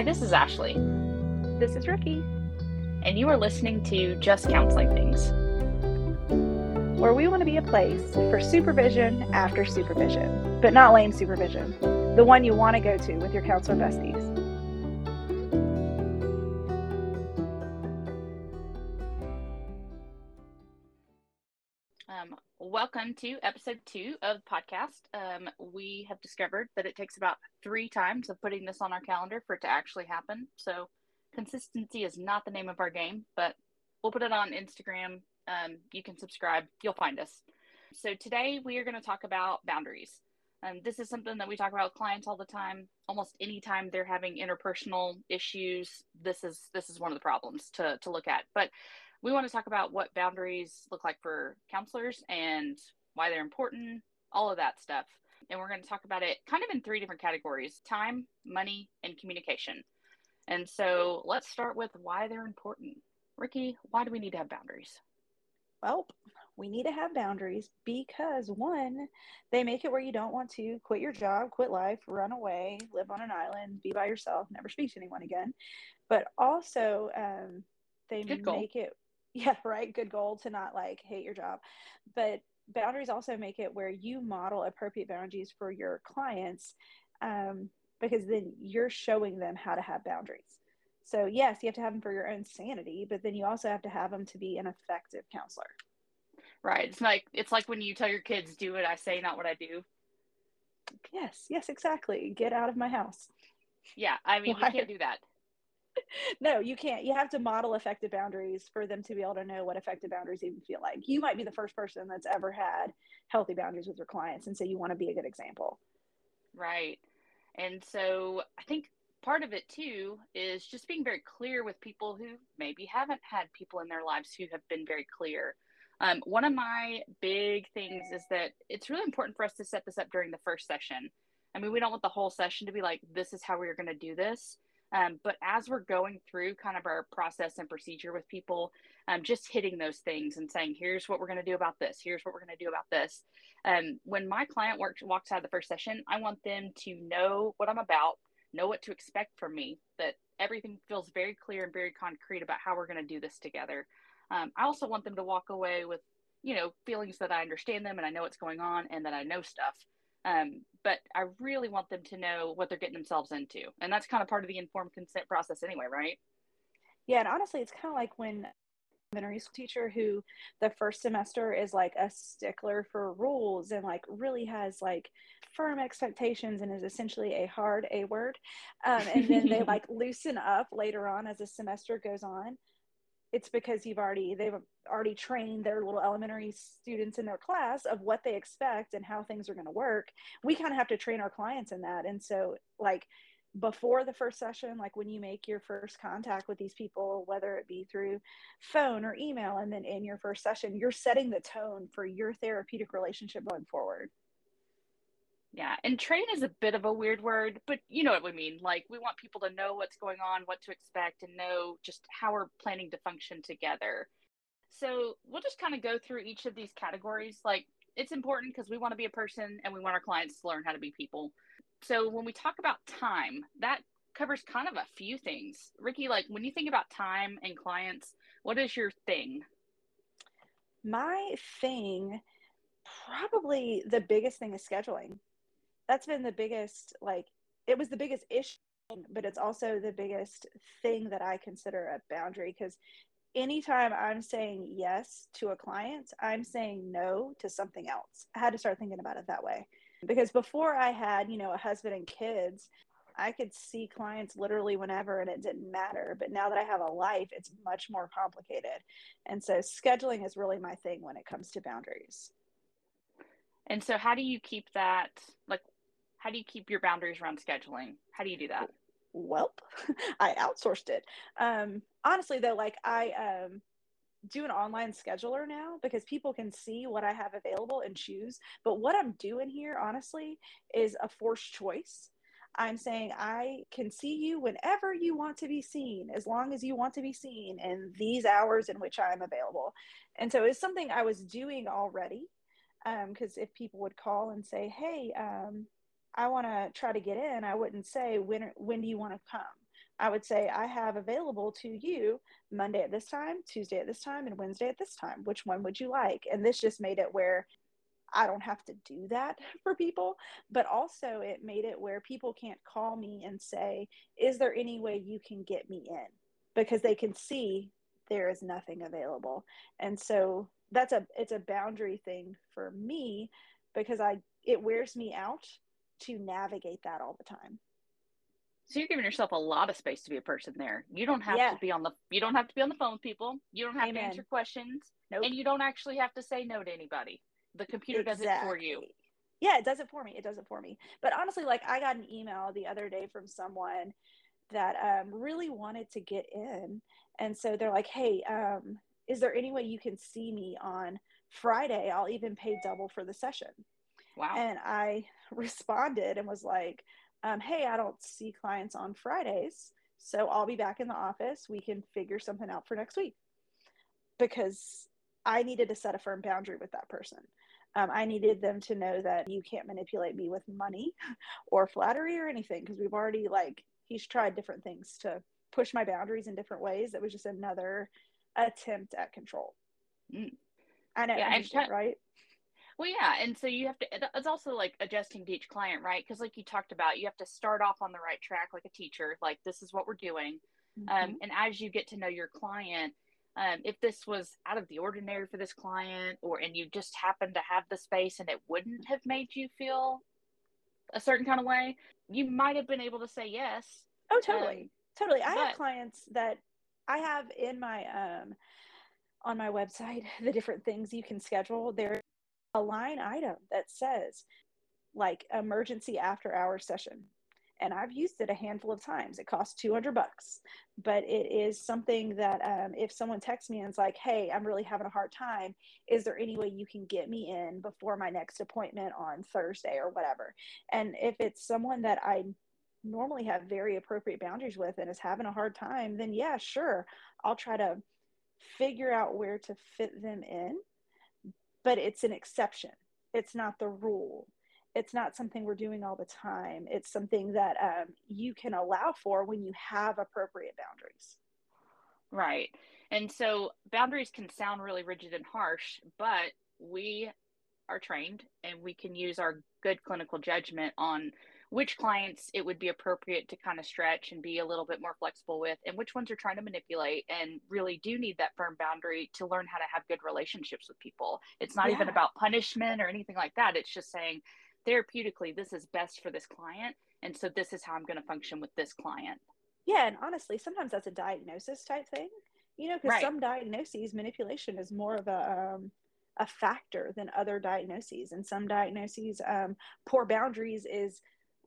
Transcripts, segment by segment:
Hi, this is Ashley. This is Rikki. And you are listening to Just Counseling Things, where we want to be a place for supervision after supervision, but not lame supervision, the one you want to go to with your counselor besties. To episode two of the podcast. Um, we have discovered that it takes about three times of putting this on our calendar for it to actually happen. So, consistency is not the name of our game, but we'll put it on Instagram. Um, you can subscribe, you'll find us. So, today we are going to talk about boundaries. And this is something that we talk about with clients all the time. Almost anytime they're having interpersonal issues, this is this is one of the problems to to look at. But we want to talk about what boundaries look like for counselors and why they're important, all of that stuff. And we're going to talk about it kind of in three different categories time, money, and communication. And so let's start with why they're important. Rikki, why do we need to have boundaries? Well, we need to have boundaries because one, they make it where you don't want to quit your job, quit life, run away, live on an island, be by yourself, never speak to anyone again. But also, um, they make it yeah right good goal to not like hate your job but boundaries also make it where you model appropriate boundaries for your clients um, because then you're showing them how to have boundaries. So yes you have to have them for your own sanity but then you also have to have them to be an effective counselor. Right. It's like it's like when you tell your kids do what i say not what i do. Yes. Yes exactly. Get out of my house. Yeah. I mean Why? you can't do that no, you can't. You have to model effective boundaries for them to be able to know what effective boundaries even feel like. You might be the first person that's ever had healthy boundaries with your clients. And so you want to be a good example. Right. And so I think part of it too is just being very clear with people who maybe haven't had people in their lives who have been very clear. Um, one of my big things is that it's really important for us to set this up during the first session. I mean, we don't want the whole session to be like, this is how we're going to do this. Um, but as we're going through kind of our process and procedure with people, um, just hitting those things and saying, here's what we're going to do about this. Here's what we're going to do about this. Um, when my client works, walks out of the first session, I want them to know what I'm about, know what to expect from me, that everything feels very clear and very concrete about how we're going to do this together. Um, I also want them to walk away with, you know, feelings that I understand them and I know what's going on and that I know stuff. Um, but I really want them to know what they're getting themselves into. And that's kind of part of the informed consent process anyway, right? Yeah, and honestly, it's kind of like when elementary school teacher who the first semester is like a stickler for rules and like really has like firm expectations and is essentially a hard a word um, and then they like loosen up later on as the semester goes on it's because you've already they've already trained their little elementary students in their class of what they expect and how things are going to work. We kind of have to train our clients in that. And so like before the first session like when you make your first contact with these people whether it be through phone or email and then in your first session you're setting the tone for your therapeutic relationship going forward yeah, and train is a bit of a weird word, but you know what we mean. Like we want people to know what's going on, what to expect, and know just how we're planning to function together. So we'll just kind of go through each of these categories. Like it's important because we want to be a person and we want our clients to learn how to be people. So when we talk about time, that covers kind of a few things. Rikki, like when you think about time and clients, what is your thing? My thing, probably the biggest thing is scheduling that's been the biggest like it was the biggest issue but it's also the biggest thing that i consider a boundary because anytime i'm saying yes to a client i'm saying no to something else. I had to start thinking about it that way. Because before i had you know a husband and kids i could see clients literally whenever and it didn't matter. But now that i have a life it's much more complicated. And so scheduling is really my thing when it comes to boundaries. And so how do you keep that like how do you keep your boundaries around scheduling? How do you do that? Well, I outsourced it. Um, honestly, though, like I um, do an online scheduler now because people can see what I have available and choose. But what I'm doing here, honestly, is a forced choice. I'm saying I can see you whenever you want to be seen, as long as you want to be seen in these hours in which I'm available. And so it's something I was doing already. Because um, if people would call and say, hey, um, I want to try to get in, I wouldn't say when when do you want to come? I would say, I have available to you Monday at this time, Tuesday at this time, and Wednesday at this time. Which one would you like? And this just made it where I don't have to do that for people, but also it made it where people can't call me and say, Is there any way you can get me in? Because they can see there is nothing available. And so that's a it's a boundary thing for me because I it wears me out to navigate that all the time. So you're giving yourself a lot of space to be a person there. You don't have yeah. to be on the you don't have to be on the phone with people. You don't have Amen. to answer questions. Nope. And you don't actually have to say no to anybody. The computer exactly. does it for you. Yeah, it does it for me. It does it for me. But honestly, like I got an email the other day from someone that um, really wanted to get in. And so they're like, hey, um, is there any way you can see me on Friday? I'll even pay double for the session. Wow. And I responded and was like, um, hey, I don't see clients on Fridays. So I'll be back in the office. We can figure something out for next week. Because I needed to set a firm boundary with that person. Um, I needed them to know that you can't manipulate me with money or flattery or anything because we've already, like, he's tried different things to push my boundaries in different ways. It was just another attempt at control. Mm. I know, yeah, right? Well, yeah, and so you have to. It's also like adjusting to each client, right? Because, like you talked about, you have to start off on the right track, like a teacher. Like this is what we're doing, um, mm-hmm. um, and as you get to know your client, um, if this was out of the ordinary for this client, or and you just happen to have the space and it wouldn't have made you feel a certain kind of way, you might have been able to say yes. Oh, totally, um, totally. I but, have clients that I have in my um on my website the different things you can schedule. There a line item that says like emergency after hour session. And I've used it a handful of times. It costs 200 bucks, but it is something that um, if someone texts me and it's like, hey, I'm really having a hard time, is there any way you can get me in before my next appointment on Thursday or whatever? And if it's someone that I normally have very appropriate boundaries with and is having a hard time, then yeah, sure, I'll try to figure out where to fit them in but it's an exception. It's not the rule. It's not something we're doing all the time. It's something that um, you can allow for when you have appropriate boundaries. Right. And so boundaries can sound really rigid and harsh, but we are trained and we can use our good clinical judgment on which clients it would be appropriate to kind of stretch and be a little bit more flexible with, and which ones are trying to manipulate and really do need that firm boundary to learn how to have good relationships with people. It's not yeah. even about punishment or anything like that. It's just saying therapeutically, this is best for this client. And so this is how I'm going to function with this client. Yeah. And honestly, sometimes that's a diagnosis type thing, you know, because right. some diagnoses, manipulation is more of a, um, a factor than other diagnoses. And some diagnoses, um, poor boundaries is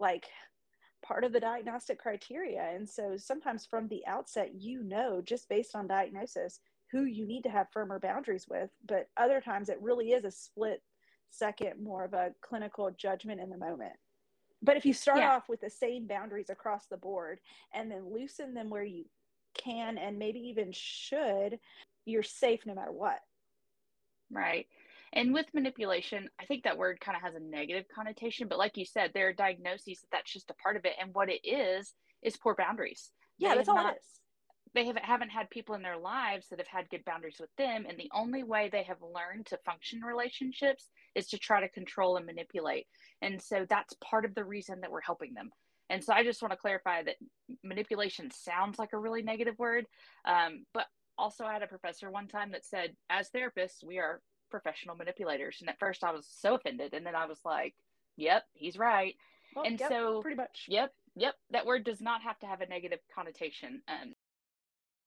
like part of the diagnostic criteria. And so sometimes from the outset, you know, just based on diagnosis, who you need to have firmer boundaries with. But other times it really is a split second, more of a clinical judgment in the moment. But if you start yeah. off with the same boundaries across the board and then loosen them where you can and maybe even should, you're safe no matter what. Right. And with manipulation, I think that word kind of has a negative connotation, but like you said, there are diagnoses that that's just a part of it. And what it is, is poor boundaries. Yeah, they that's all not, it is. They have, haven't had people in their lives that have had good boundaries with them. And the only way they have learned to function relationships is to try to control and manipulate. And so that's part of the reason that we're helping them. And so I just want to clarify that manipulation sounds like a really negative word. Um, but also, I had a professor one time that said, as therapists, we are professional manipulators. And at first I was so offended. And then I was like, yep, he's right. Well, and yep, so, pretty much. Yep, yep. That word does not have to have a negative connotation. Um,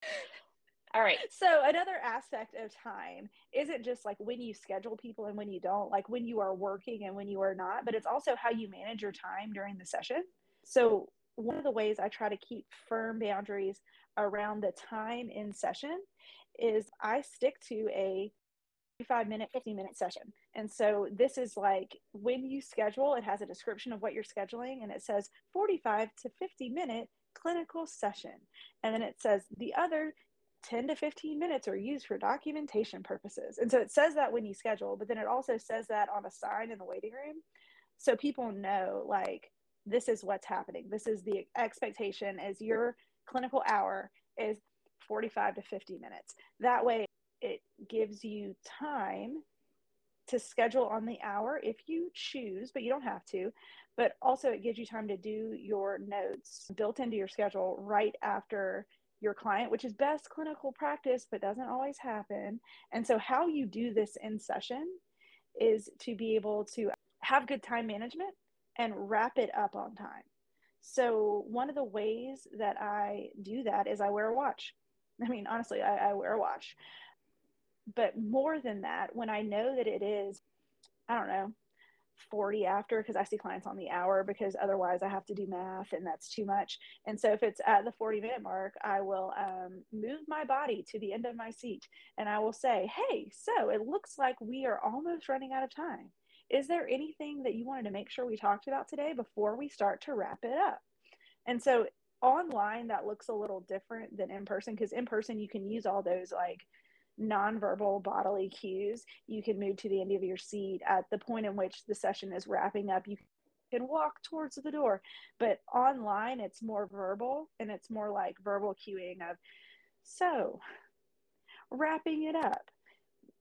all right. So another aspect of time isn't just like when you schedule people and when you don't, like when you are working and when you are not, but it's also how you manage your time during the session. So one of the ways I try to keep firm boundaries around the time in session is I stick to a 45 minute, 50 minute session. And so this is like when you schedule, it has a description of what you're scheduling and it says 45 to 50 minute clinical session. And then it says the other 10 to 15 minutes are used for documentation purposes. And so it says that when you schedule, but then it also says that on a sign in the waiting room. So people know like this is what's happening. This is the expectation as you're clinical hour is 45 to 50 minutes. That way, it gives you time to schedule on the hour if you choose, but you don't have to. But also, it gives you time to do your notes built into your schedule right after your client, which is best clinical practice, but doesn't always happen. And so, how you do this in session is to be able to have good time management and wrap it up on time. So, one of the ways that I do that is I wear a watch. I mean, honestly, I, I wear a watch. But more than that, when I know that it is, I don't know, 40 after because I see clients on the hour because otherwise I have to do math and that's too much. And so if it's at the 40 minute mark, I will um, move my body to the end of my seat and I will say, Hey, so it looks like we are almost running out of time. Is there anything that you wanted to make sure we talked about today before we start to wrap it up? And so online, that looks a little different than in person because in person, you can use all those like nonverbal bodily cues. You can move to the end of your seat at the point in which the session is wrapping up. You can walk towards the door, but online, it's more verbal and it's more like verbal cueing of, so wrapping it up.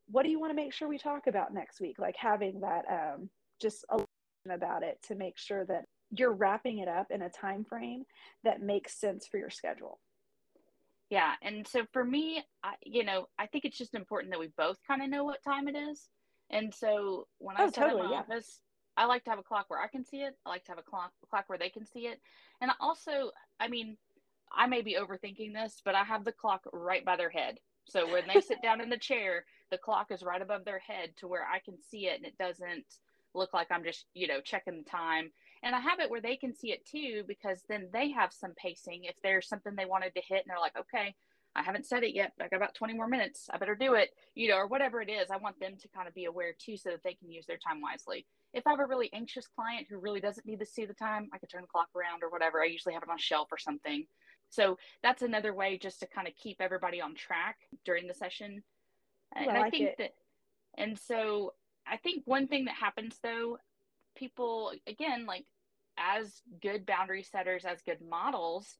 What do you want to make sure we talk about next week? Like having that um, just a about it to make sure that you're wrapping it up in a time frame that makes sense for your schedule. Yeah, and so for me, I, you know, I think it's just important that we both kind of know what time it is. And so when I oh, set totally, up my yeah. office, I like to have a clock where I can see it. I like to have a clock a clock where they can see it. And also, I mean, I may be overthinking this, but I have the clock right by their head. So when they sit down in the chair, the clock is right above their head to where I can see it and it doesn't look like I'm just, you know, checking the time. And I have it where they can see it too, because then they have some pacing. If there's something they wanted to hit and they're like, okay, I haven't said it yet, but I got about 20 more minutes. I better do it, you know, or whatever it is. I want them to kind of be aware too so that they can use their time wisely. If I have a really anxious client who really doesn't need to see the time, I could turn the clock around or whatever. I usually have it on a shelf or something. So that's another way just to kind of keep everybody on track during the session. And I, like I think it. that, and so I think one thing that happens though, people, again, like as good boundary setters, as good models,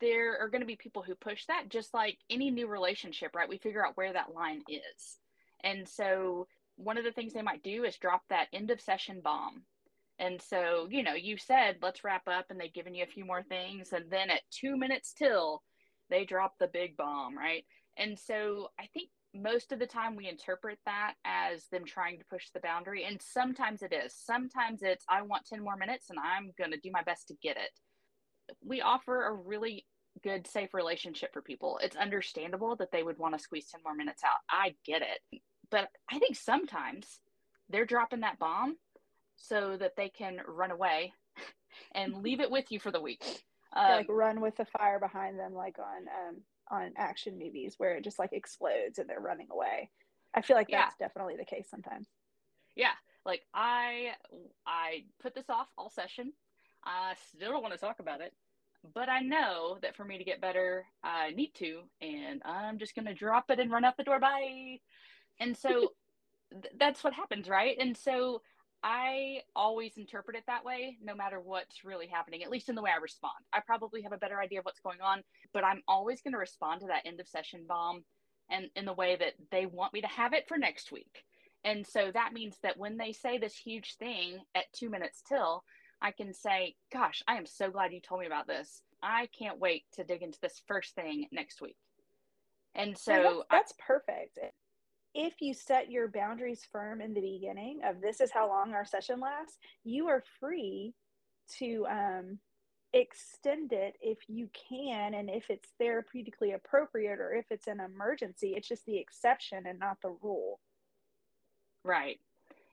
there are going to be people who push that just like any new relationship, right? We figure out where that line is. And so one of the things they might do is drop that end of session bomb. And so, you know, you said, let's wrap up, and they've given you a few more things. And then at two minutes till, they drop the big bomb, right? And so I think most of the time we interpret that as them trying to push the boundary and sometimes it is. Sometimes it's i want 10 more minutes and i'm going to do my best to get it. We offer a really good safe relationship for people. It's understandable that they would want to squeeze 10 more minutes out. I get it. But i think sometimes they're dropping that bomb so that they can run away and leave it with you for the week. Um, like run with the fire behind them like on um, on action movies where it just like explodes and they're running away. I feel like that's yeah. definitely the case sometimes. Yeah, like I I put this off all session. I still don't want to talk about it, but I know that for me to get better, I need to, and I'm just gonna drop it and run out the door. Bye. And so th- that's what happens, right? And so I always interpret it that way, no matter what's really happening, at least in the way I respond. I probably have a better idea of what's going on, but I'm always going to respond to that end of session bomb and in the way that they want me to have it for next week. And so that means that when they say this huge thing at two minutes till, I can say, Gosh, I am so glad you told me about this. I can't wait to dig into this first thing next week. And so that's, that's I, perfect if you set your boundaries firm in the beginning of this is how long our session lasts, you are free to um, extend it if you can and if it's therapeutically appropriate or if it's an emergency. It's just the exception and not the rule. Right.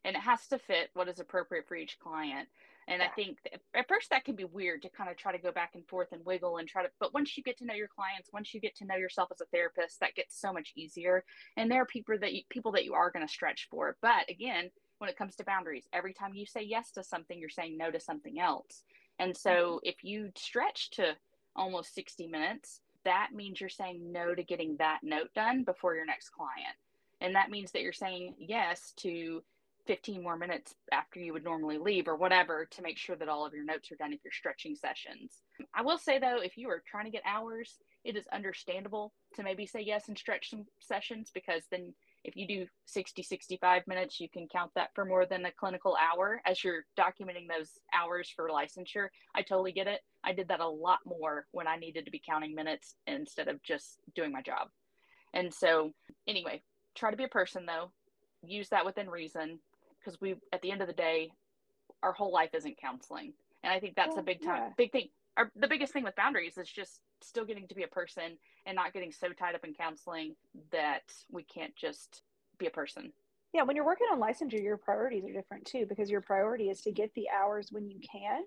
And it has to fit what is appropriate for each client. And yeah. I think at first that can be weird to kind of try to go back and forth and wiggle and try to, but once you get to know your clients, once you get to know yourself as a therapist, that gets so much easier. And there are people that you, people that you are going to stretch for. But again, when it comes to boundaries, every time you say yes to something, you're saying no to something else. And so mm-hmm. if you stretch to almost 60 minutes, that means you're saying no to getting that note done before your next client. And that means that you're saying yes to 15 more minutes after you would normally leave or whatever to make sure that all of your notes are done if you're stretching sessions. I will say though, if you are trying to get hours, it is understandable to maybe say yes and stretch some sessions because then if you do 60 65 minutes you can count that for more than a clinical hour. As you're documenting those hours for licensure i totally get it. I did that a lot more when i needed to be counting minutes instead of just doing my job. And so anyway try to be a person though. Use that within reason because we at the end of the day our whole life isn't counseling and i think that's well, a oh, big time yeah. big thing our, the biggest thing with boundaries is just still getting to be a person and not getting so tied up in counseling that we can't just be a person. Yeah, when you're working on licensure, your priorities are different too because your priority is to get the hours when you can.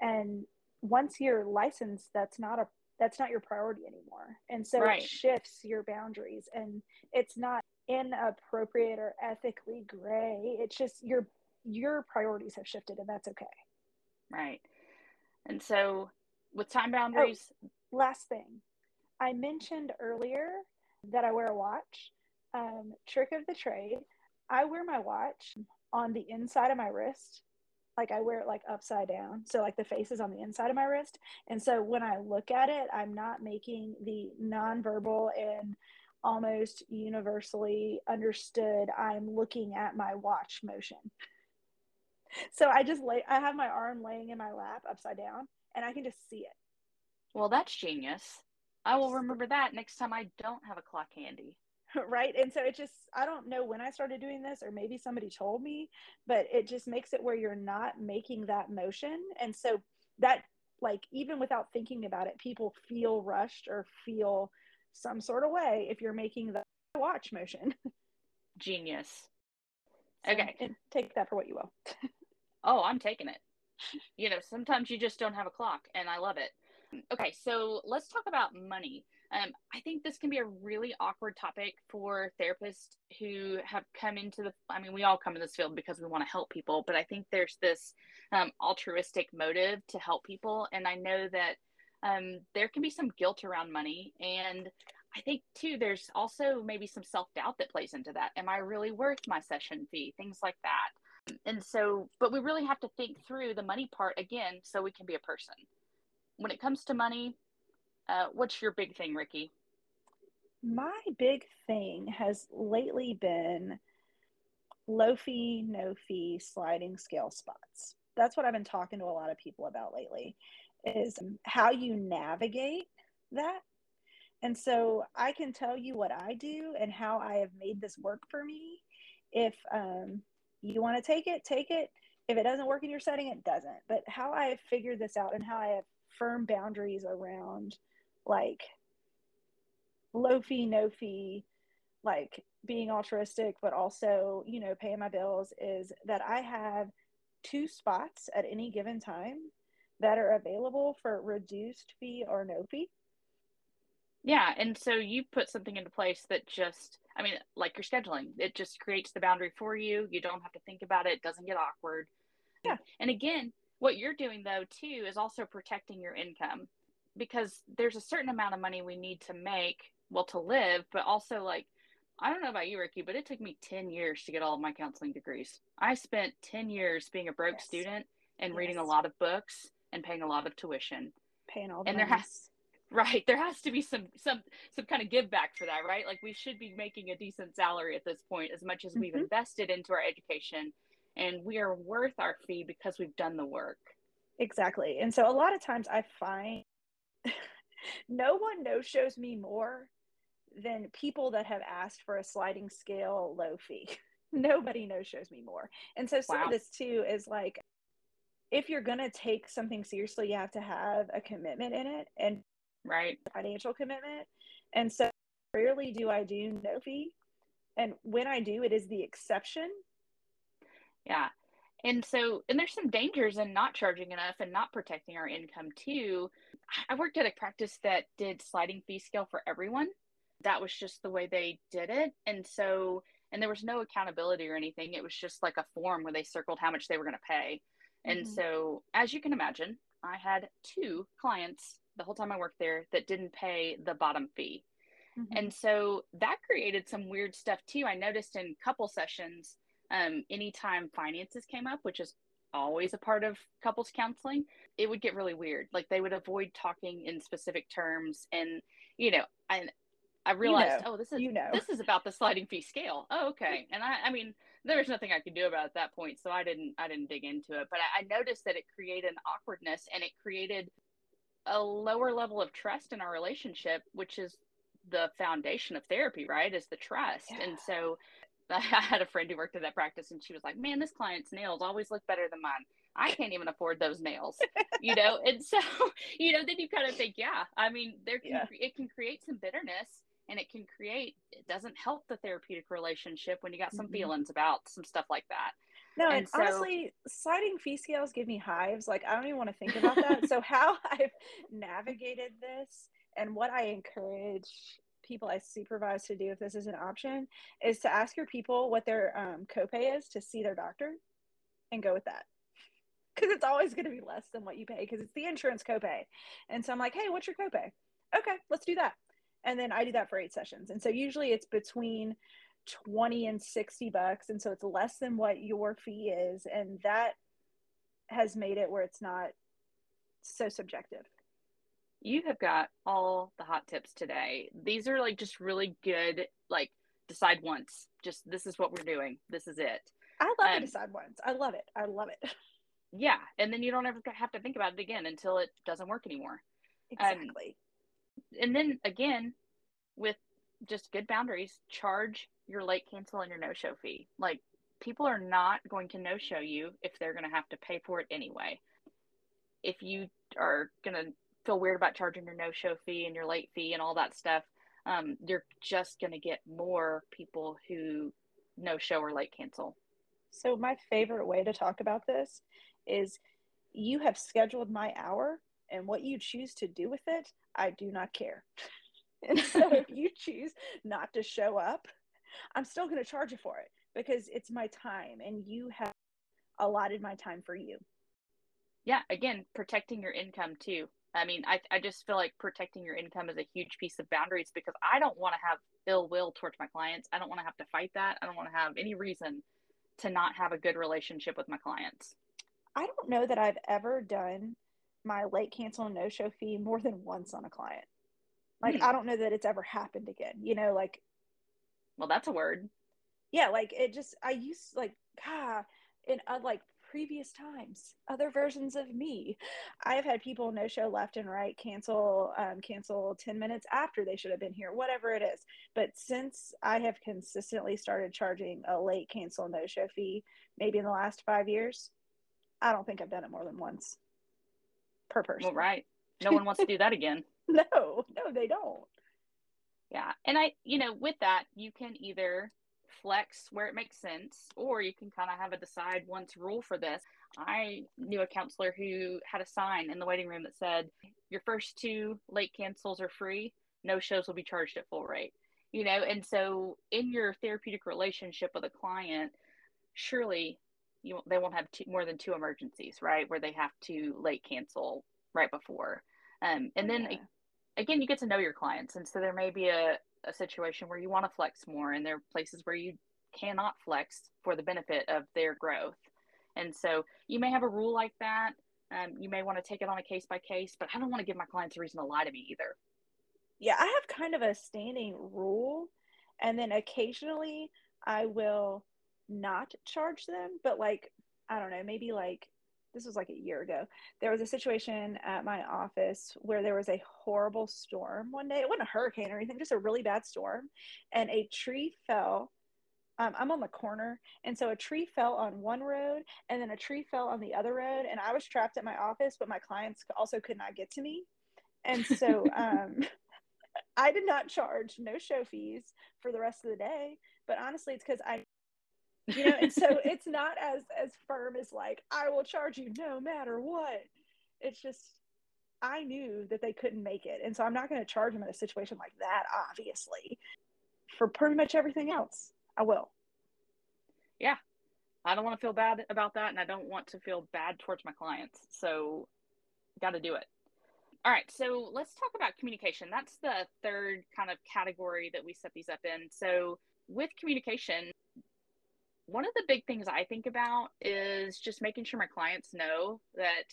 And once you're licensed, that's not a that's not your priority anymore. And so right. it shifts your boundaries and it's not inappropriate or ethically gray. It's just your your priorities have shifted and that's okay. Right. And so with time boundaries, oh, last thing I mentioned earlier that I wear a watch. Um, trick of the trade I wear my watch on the inside of my wrist. Like I wear it like upside down. So like the face is on the inside of my wrist. And so when I look at it, I'm not making the nonverbal and almost universally understood I'm looking at my watch motion. So I just lay I have my arm laying in my lap upside down and I can just see it. Well, that's genius. I will remember that next time I don't have a clock handy. right. And so it just, I don't know when I started doing this, or maybe somebody told me, but it just makes it where you're not making that motion. And so that, like, even without thinking about it, people feel rushed or feel some sort of way if you're making the watch motion. Genius. Okay. take that for what you will. oh, I'm taking it. You know, sometimes you just don't have a clock, and I love it. Okay, so let's talk about money. Um, I think this can be a really awkward topic for therapists who have come into the. I mean, we all come in this field because we want to help people, but I think there's this um, altruistic motive to help people, and I know that um, there can be some guilt around money, and I think too there's also maybe some self doubt that plays into that. Am I really worth my session fee? Things like that. And so, but we really have to think through the money part again so we can be a person when it comes to money, uh, what's your big thing, Rikki? My big thing has lately been low fee, no fee sliding scale spots. That's what I've been talking to a lot of people about lately is how you navigate that. And so I can tell you what I do and how I have made this work for me. If um, you want to take it, take it. If it doesn't work in your setting, it doesn't. But how I have figured this out and how I have firm boundaries around like low fee, no fee, like being altruistic, but also, you know, paying my bills is that I have two spots at any given time that are available for reduced fee or no fee. Yeah. And so you put something into place that just, I mean, like your scheduling, it just creates the boundary for you. You don't have to think about it, it doesn't get awkward. Yeah. And again, what you're doing though too is also protecting your income because there's a certain amount of money we need to make, well, to live, but also like I don't know about you, Rikki, but it took me 10 years to get all of my counseling degrees. I spent 10 years being a broke yes. student and yes. reading a lot of books and paying a lot of tuition. Paying all the And there has right, there has to be some some some kind of give back for that, right? Like we should be making a decent salary at this point as much as we've mm-hmm. invested into our education and we are worth our fee because we've done the work. Exactly. And so a lot of times I find no one no shows me more than people that have asked for a sliding scale low fee. Nobody no shows me more. And so some wow. of this too is like if you're going to take something seriously, you have to have a commitment in it and right financial commitment. And so rarely do I do no fee. And when I do, it is the exception yeah. And so, and there's some dangers in not charging enough and not protecting our income too. I worked at a practice that did sliding fee scale for everyone. That was just the way they did it. And so, and there was no accountability or anything. It was just like a form where they circled how much they were going to pay. And mm-hmm. so, as you can imagine, I had two clients the whole time I worked there that didn't pay the bottom fee. Mm-hmm. And so that created some weird stuff too. I noticed in couple sessions Um, anytime finances came up, which is always a part of couples counseling, it would get really weird. Like they would avoid talking in specific terms. And, you know, and I realized, you know, oh, this is, you know. this is about the sliding fee scale. Oh, okay. And I, I mean, there was nothing I could do about at that point. So I didn't, I didn't dig into it, but I, I noticed that it created an awkwardness and it created a lower level of trust in our relationship, which is the foundation of therapy, right? Is the trust. Yeah. And so I had a friend who worked at that practice and she was like, man, this client's nails always look better than mine. I can't even afford those nails, you know? And so, you know, then you kind of think, yeah, I mean, there can, yeah. it can create some bitterness and it can create, it doesn't help the therapeutic relationship when you got some mm-hmm. feelings about some stuff like that. No, and, and so, honestly, sliding fee scales give me hives. Like, I don't even want to think about that. so, how I've navigated this and what I encourage people I supervise to do if this is an option is to ask your people what their um, copay is to see their doctor and go with that. Because it's always going to be less than what you pay because it's the insurance copay. And so I'm like, hey, what's your copay? Okay, let's do that. And then I do that for eight sessions. And so usually it's between 20 and 60 bucks. And so it's less than what your fee is. And that has made it where it's not so subjective you have got all the hot tips today. These are like just really good, like decide once. Just this is what we're doing. This is it. I love um, to decide once. I love it. I love it. Yeah, and then you don't ever have to think about it again until it doesn't work anymore. Exactly. Um, and then again, with just good boundaries, charge your late cancel and your no show fee. Like people are not going to no show you if they're going to have to pay for it anyway. If you are going to feel weird about charging your no show fee and your late fee and all that stuff, um, you're just going to get more people who no show or late cancel. So, my favorite way to talk about this is you have scheduled my hour, and what you choose to do with it, I do not care. and so, if you choose not to show up, I'm still going to charge you for it because it's my time, and you have allotted my time for you. Yeah, again, protecting your income too. I mean, I, I just feel like protecting your income is a huge piece of boundaries because I don't want to have ill will towards my clients. I don't want to have to fight that. I don't want to have any reason to not have a good relationship with my clients. I don't know that I've ever done my late cancel and no show fee more than once on a client. Like, hmm. I don't know that it's ever happened again, you know, like. Well, that's a word. Yeah, like it just, I used like, God, in uh, like previous times, other versions of me. I've had people no show left and right, cancel, um, cancel 10 minutes after they should have been here, whatever it is. But since I have consistently started charging a late cancel no show fee, maybe in the last five years, I don't think I've done it more than once per person. Well, right. No one wants to do that again. no, no, they don't. Yeah. And I, you know, with that, you can either flex where it makes sense, or you can kind of have a decide once rule for this. I knew a counselor who had a sign in the waiting room that said, Your first two late cancels are free, no shows will be charged at full rate. You know, and so in your therapeutic relationship with a client, surely you they won't have two, more than two emergencies, right? Where they have to late cancel right before. Um, and then yeah. again, you get to know your clients, and so there may be a, a situation where you want to flex more and there are places where you cannot flex for the benefit of their growth. And so you may have a rule like that. Um, you may want to take it on a case by case, but I don't want to give my clients a reason to lie to me either. Yeah, I have kind of a standing rule. And then occasionally I will not charge them, but like, I don't know, maybe like this was like a year ago. There was a situation at my office where there was a horrible storm one day. It wasn't a hurricane or anything, just a really bad storm. And a tree fell. Um, I'm on the corner. And so a tree fell on one road and then a tree fell on the other road. And I was trapped at my office, but my clients also could not get to me. And so um, I did not charge no show fees for the rest of the day. But honestly, it's because I you know and so it's not as as firm as like i will charge you no matter what. It's just i knew that they couldn't make it and so i'm not going to charge them in a situation like that obviously. For pretty much everything else i will. Yeah. I don't want to feel bad about that and i don't want to feel bad towards my clients so got to do it. All right so let's talk about communication. That's the third kind of category that we set these up in. So with communication one of the big things I think about is just making sure my clients know that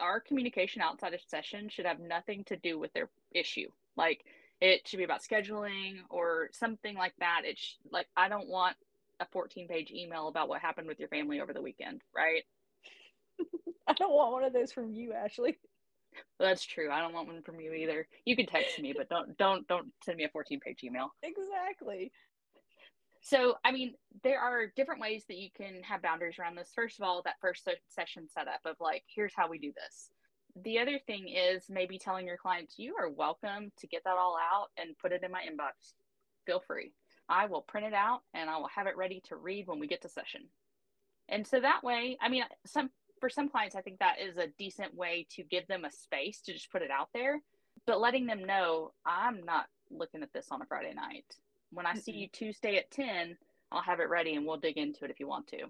our communication outside of session should have nothing to do with their issue. Like it should be about scheduling or something like that. It's like I don't want a 14 page email about what happened with your family over the weekend, right? I don't want one of those from you, Ashley. That's true. I don't want one from you either. You can text me, but don't don't don't send me a 14 page email. Exactly. So, I mean, there are different ways that you can have boundaries around this. First of all, that first session setup of like, here's how we do this. The other thing is maybe telling your clients, you are welcome to get that all out and put it in my inbox. Feel free. I will print it out and I will have it ready to read when we get to session. And so that way, I mean, some for some clients, I think that is a decent way to give them a space to just put it out there, but letting them know I'm not looking at this on a Friday night. When I see you Tuesday at 10, I'll have it ready and we'll dig into it if you want to.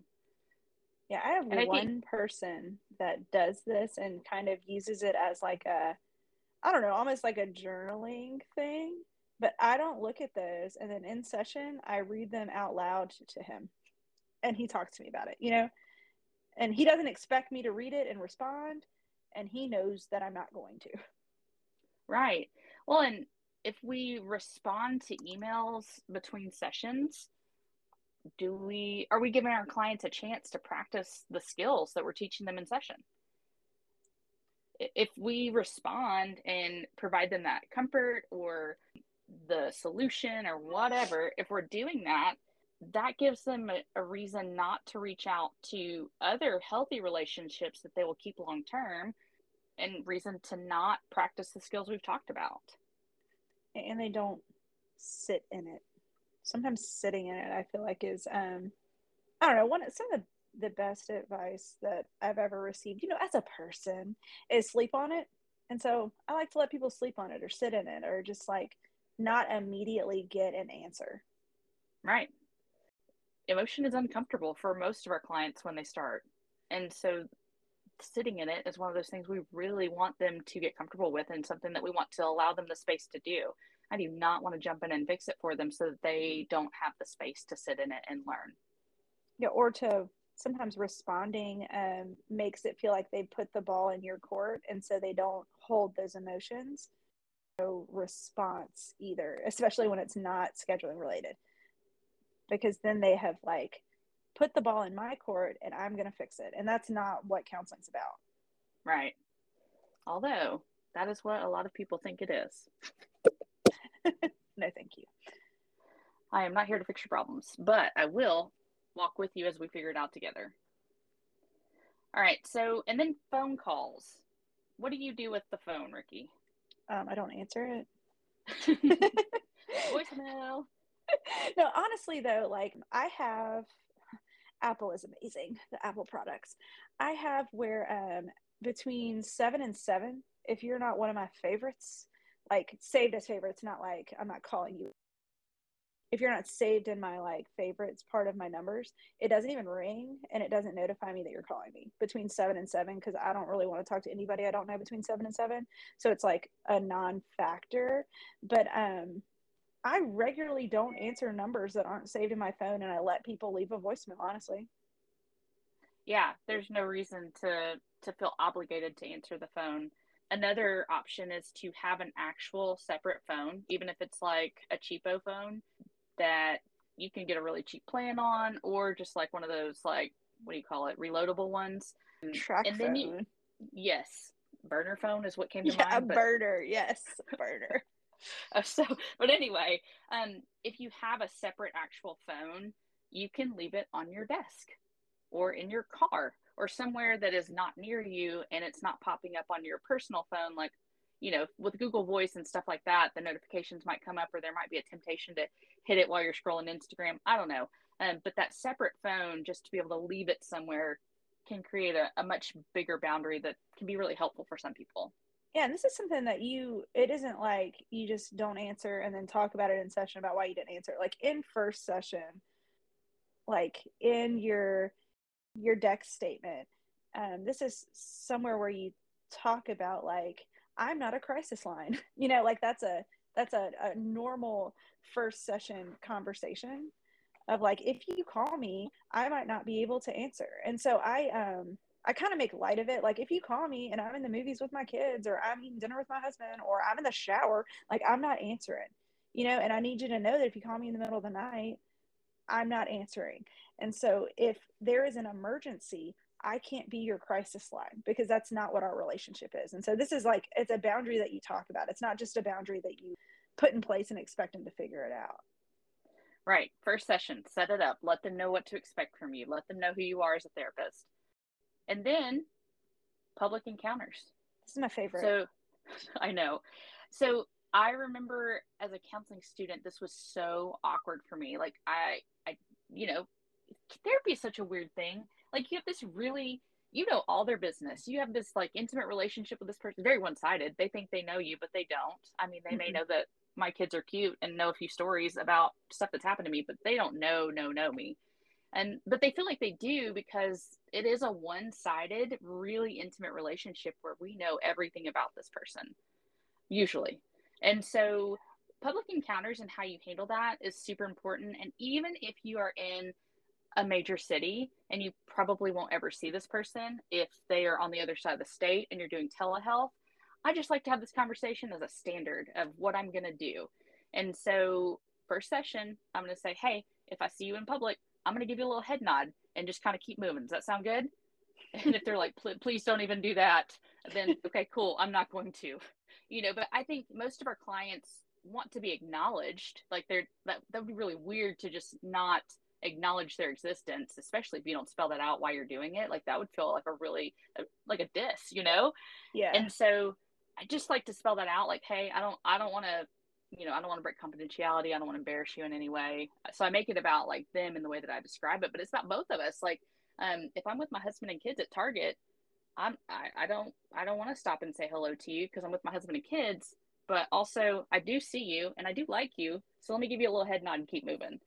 Yeah, I have and one I think, person that does this and kind of uses it as like a, I don't know, almost like a journaling thing. But I don't look at those. And then in session, I read them out loud to him and he talks to me about it, you know? And he doesn't expect me to read it and respond. And he knows that I'm not going to. Right. Well, and if we respond to emails between sessions, do we are we giving our clients a chance to practice the skills that we're teaching them in session? If we respond and provide them that comfort or the solution or whatever, if we're doing that, that gives them a, a reason not to reach out to other healthy relationships that they will keep long term and reason to not practice the skills we've talked about and they don't sit in it. Sometimes sitting in it, I feel like is um, I don't know one some of the, the best advice that I've ever received. You know, as a person, is sleep on it. And so I like to let people sleep on it or sit in it or just like not immediately get an answer. Right. Emotion is uncomfortable for most of our clients when they start. And so sitting in it is one of those things we really want them to get comfortable with and something that we want to allow them the space to do. I do not want to jump in and fix it for them so that they don't have the space to sit in it and learn. Yeah, or to sometimes responding um, makes it feel like they put the ball in your court and so they don't hold those emotions. No response either, especially when it's not scheduling related. Because then they have like put the ball in my court and I'm going to fix it. And that's not what counseling's about. Right. Although that is what a lot of people think it is. no, thank you. I am not here to fix your problems, but I will walk with you as we figure it out together. All right. So, and then phone calls. What do you do with the phone, Rikki? Um, I don't answer it. Voicemail. no, honestly, though, like I have Apple is amazing, the Apple products. I have where um, between seven and seven, if you're not one of my favorites, like saved as favorites, not like I'm not calling you. If you're not saved in my like favorites part of my numbers, it doesn't even ring and it doesn't notify me that you're calling me between seven and seven because I don't really want to talk to anybody I don't know between seven and seven. So it's like a non factor. But um I regularly don't answer numbers that aren't saved in my phone and I let people leave a voicemail, honestly. Yeah, there's no reason to to feel obligated to answer the phone. Another option is to have an actual separate phone, even if it's like a cheapo phone that you can get a really cheap plan on or just like one of those like what do you call it, reloadable ones. Track and phone. then you yes, burner phone is what came to yeah, mind. A burner, yes, burner. Uh, so, but anyway, um, if you have a separate actual phone, you can leave it on your desk or in your car or somewhere that is not near you and it's not popping up on your personal phone like you know with google voice and stuff like that the notifications might come up or there might be a temptation to hit it while you're scrolling instagram. I don't know. Um, but that separate phone just to be able to leave it somewhere can create a, a much bigger boundary that can be really helpful for some people yeah, and this is something that you it isn't like you just don't answer and then talk about it in session about why you didn't answer. Like in first session, like in your your deck statement, um, this is somewhere where you talk about like I'm not a crisis line. You know, like that's a that's a, a normal first session conversation. of like if you call me i might not be able to answer and so i um i kind of make light of it like if you call me and i'm in the movies with my kids or i'm eating dinner with my husband or i'm in the shower like i'm not answering you know and i need you to know that if you call me in the middle of the night i'm not answering and so if there is an emergency I can't be your crisis line because that's not what our relationship is. And so this is like it's a boundary that you talk about. It's not just a boundary that you put in place and expect them to figure it out. Right. First session, set it up. Let them know what to expect from you. Let them know who you are as a therapist. And then public encounters. This is my favorite. So I know. So I remember as a counseling student, this was so awkward for me. Like I, I, you know, therapy is such a weird thing. Like you have this really, you know, all their business. You have this like intimate relationship with this person, very one sided. They think they know you, but they don't. I mean, they mm-hmm. may know that my kids are cute and know a few stories about stuff that's happened to me, but they don't know, know, know me. And, but they feel like they do because it is a one sided, really intimate relationship where we know everything about this person, usually. And so, public encounters and how you handle that is super important. And even if you are in a major city and you probably won't ever see this person if they are on the other side of the state and you're doing telehealth, I just like to have this conversation as a standard of what I'm going to do. And so, first session, I'm going to say, Hey, if I see you in public, I'm going to give you a little head nod and just kind of keep moving. Does that sound good? And if they're like, please don't even do that, then okay, cool. I'm not going to, you know, but I think most of our clients want to be acknowledged. Like they're, that, that would be really weird to just not acknowledge their existence, especially if you don't spell that out while you're doing it. Like that would feel like a really, uh, like a diss, you know? Yeah. And so I just like to spell that out like, hey, I don't I don't want to you know, I don't want to break confidentiality. I don't want to embarrass you in any way. So I make it about like them in the way that I describe it, but it's about both of us. Like, um, if I'm with my husband and kids at Target, I'm I, I don't I don't want to stop and say hello to you because I'm with my husband and kids. But also, I do see you and I do like you. So let me give you a little head nod and keep moving.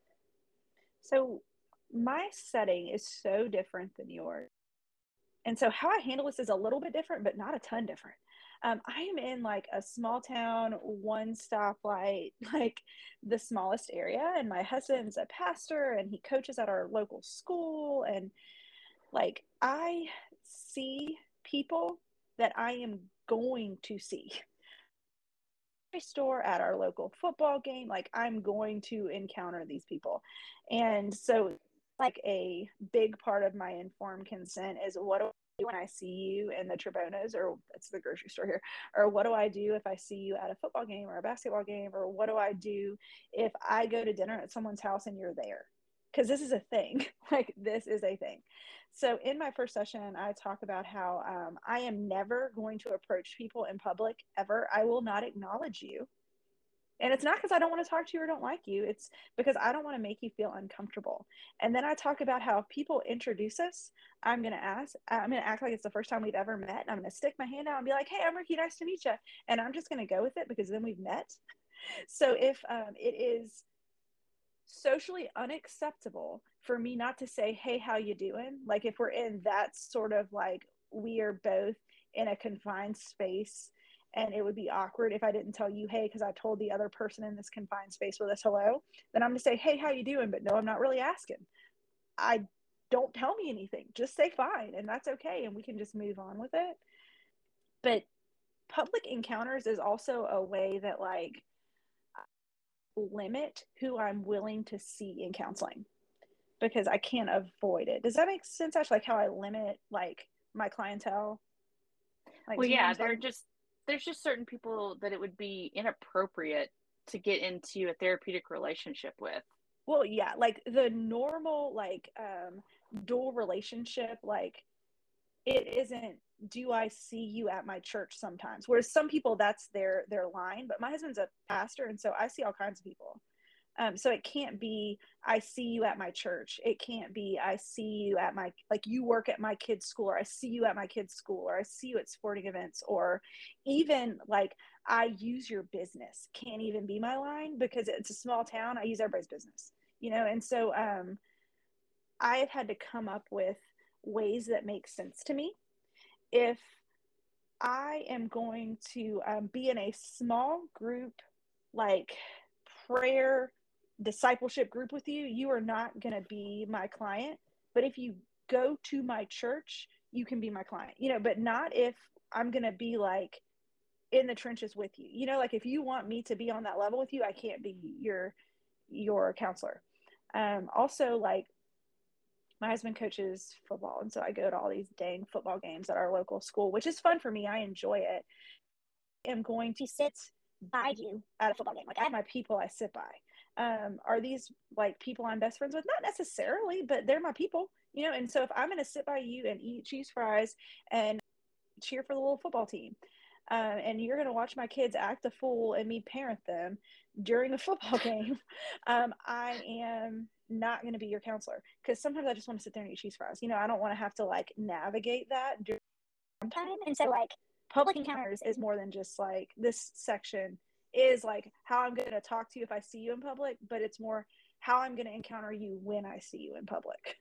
So my setting is so different than yours. And so how I handle this is a little bit different, but not a ton different um, I am in like a small town, one stoplight, like the smallest area. And my husband's a pastor and he coaches at our local school. And like I see people that I am going to see. Store at our local football game, like I'm going to encounter these people. And so, like, a big part of my informed consent is what when I see you in the Trabonas or it's the grocery store here, or what do I do if I see you at a football game or a basketball game, or what do I do if I go to dinner at someone's house and you're there? Because this is a thing. like, this is a thing. So, in my first session, I talk about how um, I am never going to approach people in public ever. I will not acknowledge you and it's not because I don't want to talk to you or don't like you. It's because I don't want to make you feel uncomfortable. And then I talk about how if people introduce us, I'm going to ask, I'm going to act like it's the first time we've ever met. And I'm going to stick my hand out and be like, hey, I'm Rikki. Nice to meet you. And I'm just going to go with it because then we've met. So if um, it is socially unacceptable for me not to say, hey, how you doing? Like if we're in that sort of like, we are both in a confined space and it would be awkward if I didn't tell you, hey, because I told the other person in this confined space with us hello, then I'm gonna say, hey, how you doing? But no, I'm not really asking. I don't tell me anything. Just say fine, and that's okay, and we can just move on with it. But public encounters is also a way that like limit who I'm willing to see in counseling because I can't avoid it. Does that make sense? Actually, like how I limit like my clientele. Like, well, yeah, they're just there's just certain people that it would be inappropriate to get into a therapeutic relationship with. Well, yeah, like the normal like um dual relationship like it isn't do I see you at my church sometimes? Whereas some people that's their their line, but my husband's a pastor and so I see all kinds of people. Um, so it can't be, I see you at my church. It can't be, I see you at my, like you work at my kid's school, or I see you at my kid's school, or I see you at sporting events, or even like I use your business can't even be my line because it's a small town. I use everybody's business, you know? And so um, I've had to come up with ways that make sense to me. If I am going to um, be in a small group, like prayer discipleship group with you, you are not going to be my client. But if you go to my church, you can be my client, you know, but not if I'm going to be like in the trenches with you. You know, like if you want me to be on that level with you, I can't be your your counselor. Um, also, like my husband coaches football, and so I go to all these dang football games at our local school, which is fun for me. I enjoy it. I'm going to sit by you at a football game. Like I have my people I sit by. Um, are these like people I'm best friends with? Not necessarily, but they're my people, you know. And so if I'm going to sit by you and eat cheese fries and cheer for the little football team, uh, and you're going to watch my kids act a fool and me parent them during a football game, um, I am not going to be your counselor because sometimes I just want to sit there and eat cheese fries. You know, I don't want to have to like navigate that during time. And so, like, public encounters is more than just like this section is like how I'm going to talk to you if I see you in public, but it's more how I'm going to encounter you when I see you in public.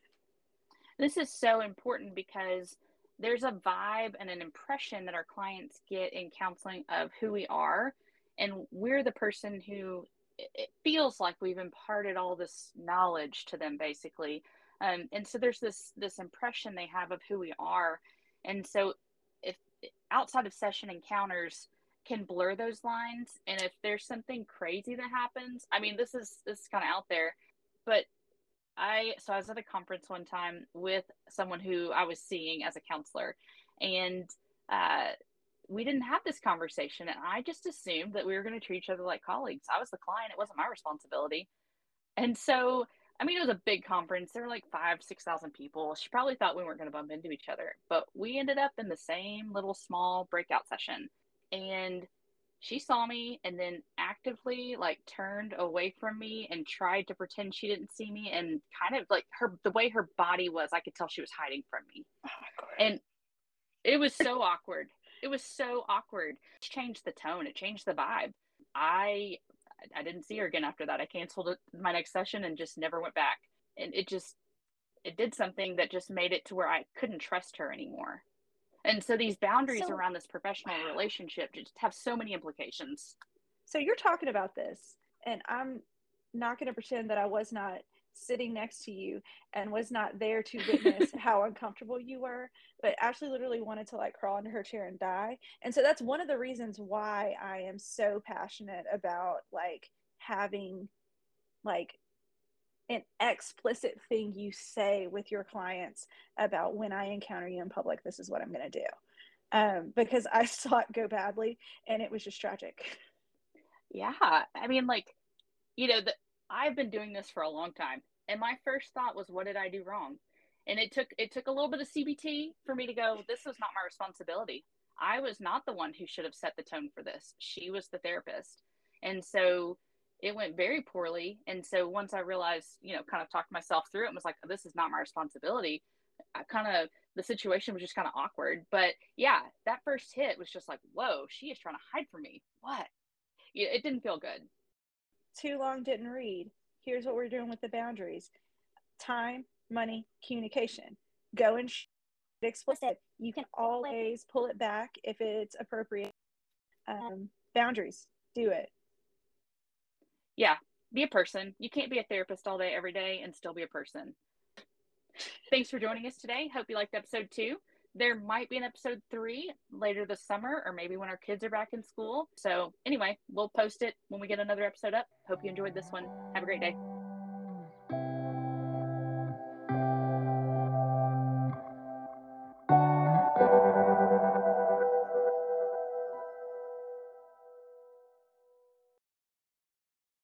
This is so important because there's a vibe and an impression that our clients get in counseling of who we are and we're the person who it feels like we've imparted all this knowledge to them basically um, and so there's this this impression they have of who we are and so if outside of session encounters can blur those lines and if there's something crazy that happens i mean this is this is kind of out there but i so i was at a conference one time with someone who i was seeing as a counselor and uh, we didn't have this conversation and i just assumed that we were going to treat each other like colleagues. I was the client it wasn't my responsibility. And so i mean it was a big conference there were like five six thousand people. She probably thought we weren't going to bump into each other but we ended up in the same little small breakout session and she saw me and then actively like turned away from me and tried to pretend she didn't see me and kind of like her the way her body was i could tell she was hiding from me oh and it was so awkward it was so awkward. It changed the tone. It changed the vibe. I I didn't see her again after that. I canceled my next session and just never went back. And it just it did something that just made it to where I couldn't trust her anymore. And so these boundaries so, around this professional relationship just have so many implications. So you're talking about this and I'm not going to pretend that I was not sitting next to you and was not there to witness how uncomfortable you were, but actually literally wanted to like crawl into her chair and die. And so that's one of the reasons why I am so passionate about like having like an explicit thing you say with your clients about when I encounter you in public, this is what I'm going to do. Um, because I saw it go badly and it was just tragic. Yeah. I mean, like, you know, the, I've been doing this for a long time. And my first thought was, what did I do wrong? And it took it took a little bit of CBT for me to go, this was not my responsibility. I was not the one who should have set the tone for this. She was the therapist. And so it went very poorly. And so once I realized, you know, kind of talked myself through it and was like, this is not my responsibility, I kind of, the situation was just kind of awkward. But yeah, that first hit was just like, whoa, she is trying to hide from me. What? It didn't feel good too long didn't read. Here's what we're doing with the boundaries time, money, communication. Go and sh- explicit. You can always pull it back if it's appropriate. Um, boundaries, do it. Yeah, be a person. You can't be a therapist all day, every day, and still be a person. Thanks for joining us today. Hope you liked episode two there might be an episode three later this summer or maybe when our kids are back in school. So, anyway, we'll post it when we get another episode up. Hope you enjoyed this one. Have a great day.